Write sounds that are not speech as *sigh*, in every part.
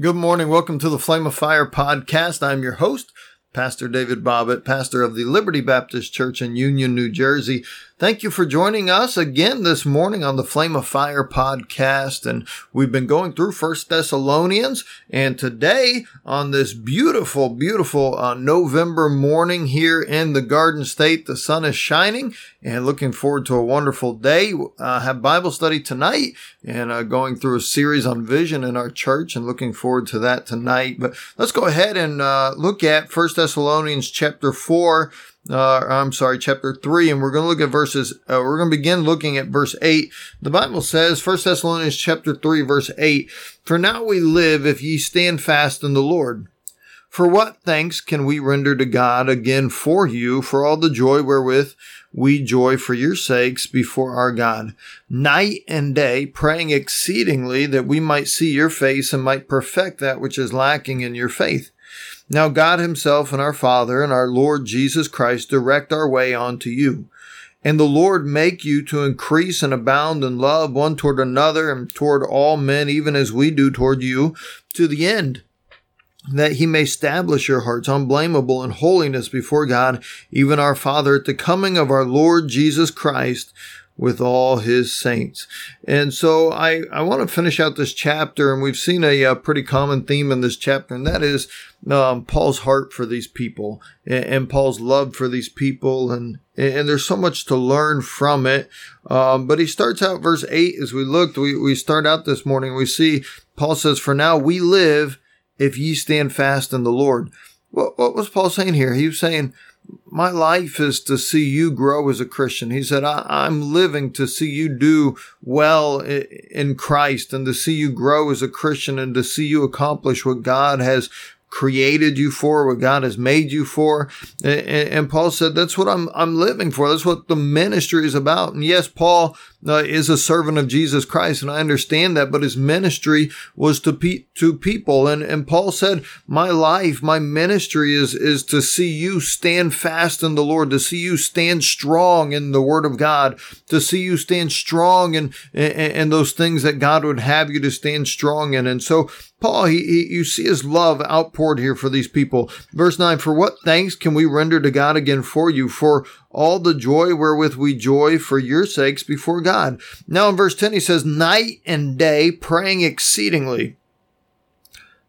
Good morning. Welcome to the Flame of Fire podcast. I'm your host, Pastor David Bobbitt, pastor of the Liberty Baptist Church in Union, New Jersey. Thank you for joining us again this morning on the Flame of Fire podcast. And we've been going through First Thessalonians. And today, on this beautiful, beautiful uh, November morning here in the Garden State, the sun is shining and looking forward to a wonderful day. Uh, have Bible study tonight and uh, going through a series on vision in our church and looking forward to that tonight. But let's go ahead and uh, look at First Thessalonians chapter 4 uh, I'm sorry, chapter 3, and we're going to look at verses, uh, we're going to begin looking at verse 8. The Bible says, 1 Thessalonians chapter 3, verse 8, For now we live if ye stand fast in the Lord. For what thanks can we render to God again for you for all the joy wherewith we joy for your sakes before our God, night and day, praying exceedingly that we might see your face and might perfect that which is lacking in your faith. Now God himself and our Father and our Lord Jesus Christ direct our way unto you. And the Lord make you to increase and abound in love one toward another and toward all men, even as we do toward you, to the end that he may establish your hearts unblameable in holiness before God, even our Father, at the coming of our Lord Jesus Christ with all his saints. And so I, I want to finish out this chapter, and we've seen a, a pretty common theme in this chapter, and that is um, Paul's heart for these people and, and, Paul's love for these people. And, and there's so much to learn from it. Um, but he starts out verse 8 as we looked, we, we start out this morning, we see Paul says, For now we live if ye stand fast in the Lord. What, what was Paul saying here? He was saying, my life is to see you grow as a Christian. He said, I, am living to see you do well in Christ and to see you grow as a Christian and to see you accomplish what God has created you for, what God has made you for. And, and, Paul said, that's what I'm, I'm living for. That's what the ministry is about. And yes, Paul uh, is a servant of Jesus Christ, and I understand that, but his ministry was to pe- to people. And, and Paul said, my life, my ministry is, is to see you stand fast in the Lord, to see you stand strong in the word of God, to see you stand strong in, in, in those things that God would have you to stand strong in. And so Paul, he, he, you see his love outpoured here for these people. Verse 9, for what thanks can we render to God again for you? For all the joy wherewith we joy for your sakes before God. Now in verse 10, he says, night and day praying exceedingly.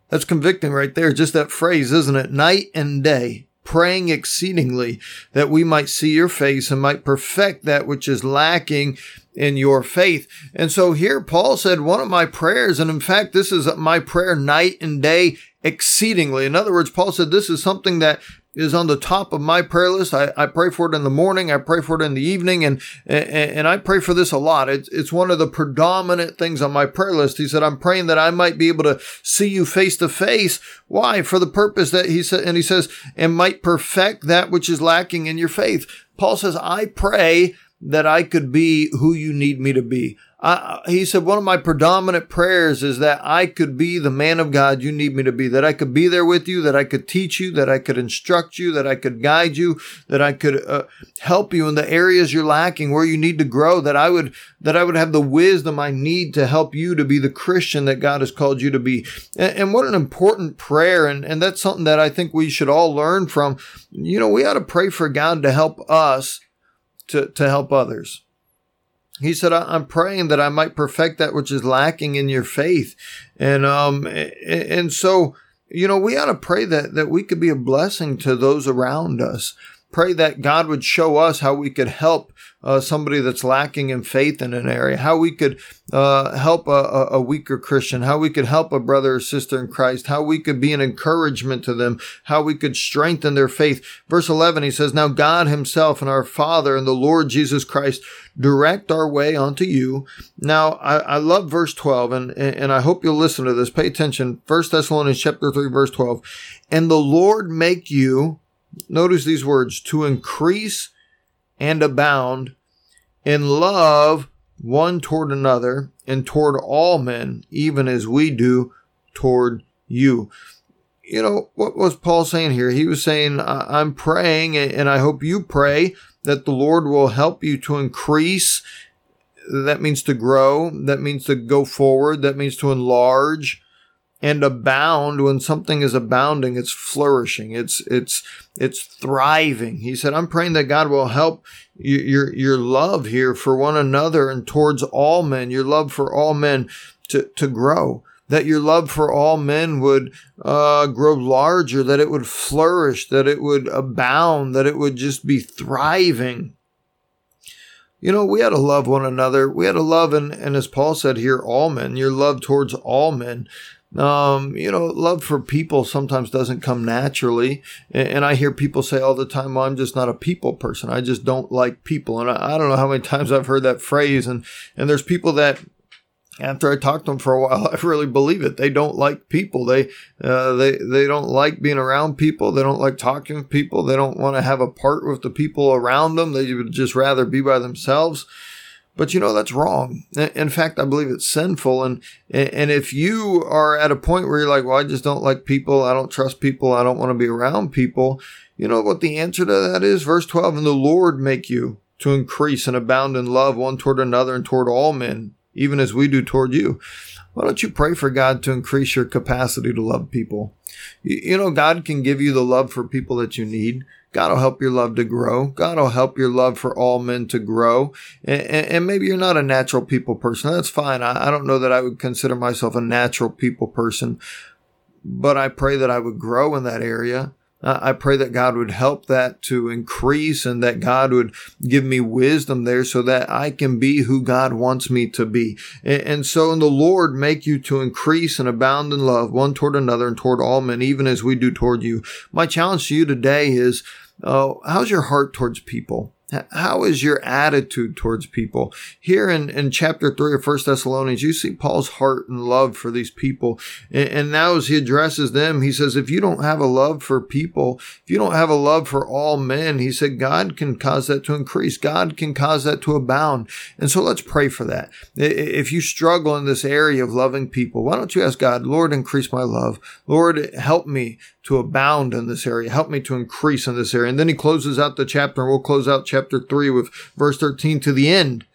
That's convicting right there. Just that phrase, isn't it? Night and day praying exceedingly that we might see your face and might perfect that which is lacking in your faith. And so here Paul said, one of my prayers, and in fact, this is my prayer night and day exceedingly. In other words, Paul said, this is something that is on the top of my prayer list. I, I pray for it in the morning. I pray for it in the evening. And, and, and I pray for this a lot. It's, it's one of the predominant things on my prayer list. He said, I'm praying that I might be able to see you face to face. Why? For the purpose that he said, and he says, and might perfect that which is lacking in your faith. Paul says, I pray that I could be who you need me to be. I, he said, one of my predominant prayers is that I could be the man of God you need me to be, that I could be there with you, that I could teach you, that I could instruct you, that I could guide you, that I could uh, help you in the areas you're lacking, where you need to grow, that I would, that I would have the wisdom I need to help you to be the Christian that God has called you to be. And, and what an important prayer. And, and that's something that I think we should all learn from. You know, we ought to pray for God to help us to, to help others. He said, I'm praying that I might perfect that which is lacking in your faith. And, um, and so, you know, we ought to pray that, that we could be a blessing to those around us. Pray that God would show us how we could help uh, somebody that's lacking in faith in an area, how we could uh, help a, a, weaker Christian, how we could help a brother or sister in Christ, how we could be an encouragement to them, how we could strengthen their faith. Verse 11, he says, Now God himself and our Father and the Lord Jesus Christ direct our way unto you. Now, I, I love verse 12, and, and I hope you'll listen to this. Pay attention. First Thessalonians chapter 3, verse 12. And the Lord make you, notice these words, to increase and abound in love one toward another and toward all men, even as we do toward you. You know, what was Paul saying here? He was saying, I'm praying, and I hope you pray that the Lord will help you to increase. That means to grow. That means to go forward. That means to enlarge and abound when something is abounding it's flourishing it's it's it's thriving he said i'm praying that god will help your your love here for one another and towards all men your love for all men to to grow that your love for all men would uh, grow larger that it would flourish that it would abound that it would just be thriving you know, we had to love one another. We had to love, and, and as Paul said here, all men, your love towards all men. Um, you know, love for people sometimes doesn't come naturally. And, I hear people say all the time, well, I'm just not a people person. I just don't like people. And I, don't know how many times I've heard that phrase. And, and there's people that after I talk to them for a while, *laughs* I really believe it. They don't like people. They, uh, they, they don't like being around people. They don't like talking to people. They don't want to have a part with the people around them. They would just rather be by themselves. But you know, that's wrong. In fact, I believe it's sinful. And, and if you are at a point where you're like, well, I just don't like people. I don't trust people. I don't want to be around people. You know what the answer to that is? Verse 12, and the Lord make you to increase and abound in love one toward another and toward all men, even as we do toward you. Why don't you pray for God to increase your capacity to love people? You know, God can give you the love for people that you need. God will help your love to grow. God will help your love for all men to grow. And, and maybe you're not a natural people person. That's fine. I, I don't know that I would consider myself a natural people person, but I pray that I would grow in that area. I pray that God would help that to increase and that God would give me wisdom there so that I can be who God wants me to be. And so in the Lord make you to increase and abound in love one toward another and toward all men, even as we do toward you. My challenge to you today is, uh, how's your heart towards people? How is your attitude towards people? Here in, in chapter 3 of First Thessalonians, you see Paul's heart and love for these people. And, and, now as he addresses them, he says, if you don't have a love for people, if you don't have a love for all men, he said, God can cause that to increase. God can cause that to abound. And so let's pray for that. If you struggle in this area of loving people, why don't you ask God, Lord, increase my love. Lord, help me to abound in this area. Help me to increase in this area. And then he closes out the chapter, and we'll close out chapter 3 with verse 13 to the end,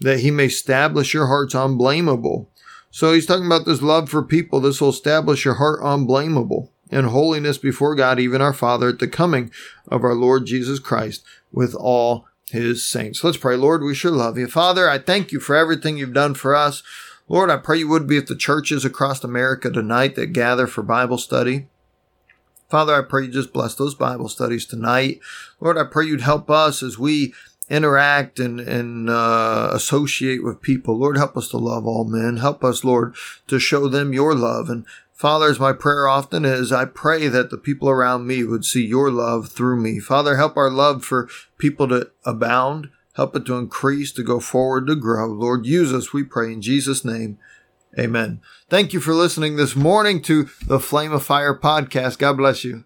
that he may establish your hearts unblameable. So he's talking about this love for people. This will establish your heart unblameable and holiness before God, even our Father, at the coming of our Lord Jesus Christ with all his saints. Let's pray. Lord, we sure love you. Father, I thank you for everything you've done for us. Lord, I pray you would be at the churches across America tonight that gather for Bible study. Father, I pray you just bless those Bible studies tonight. Lord, I pray you'd help us as we interact and, and uh, associate with people. Lord, help us to love all men. Help us, Lord, to show them your love. And Father, as my prayer often is, I pray that the people around me would see your love through me. Father, help our love for people to abound. Help it to increase, to go forward, to grow. Lord, use us, we pray in Jesus' name. Amen. Thank you for listening this morning to the Flame of Fire podcast. God bless you.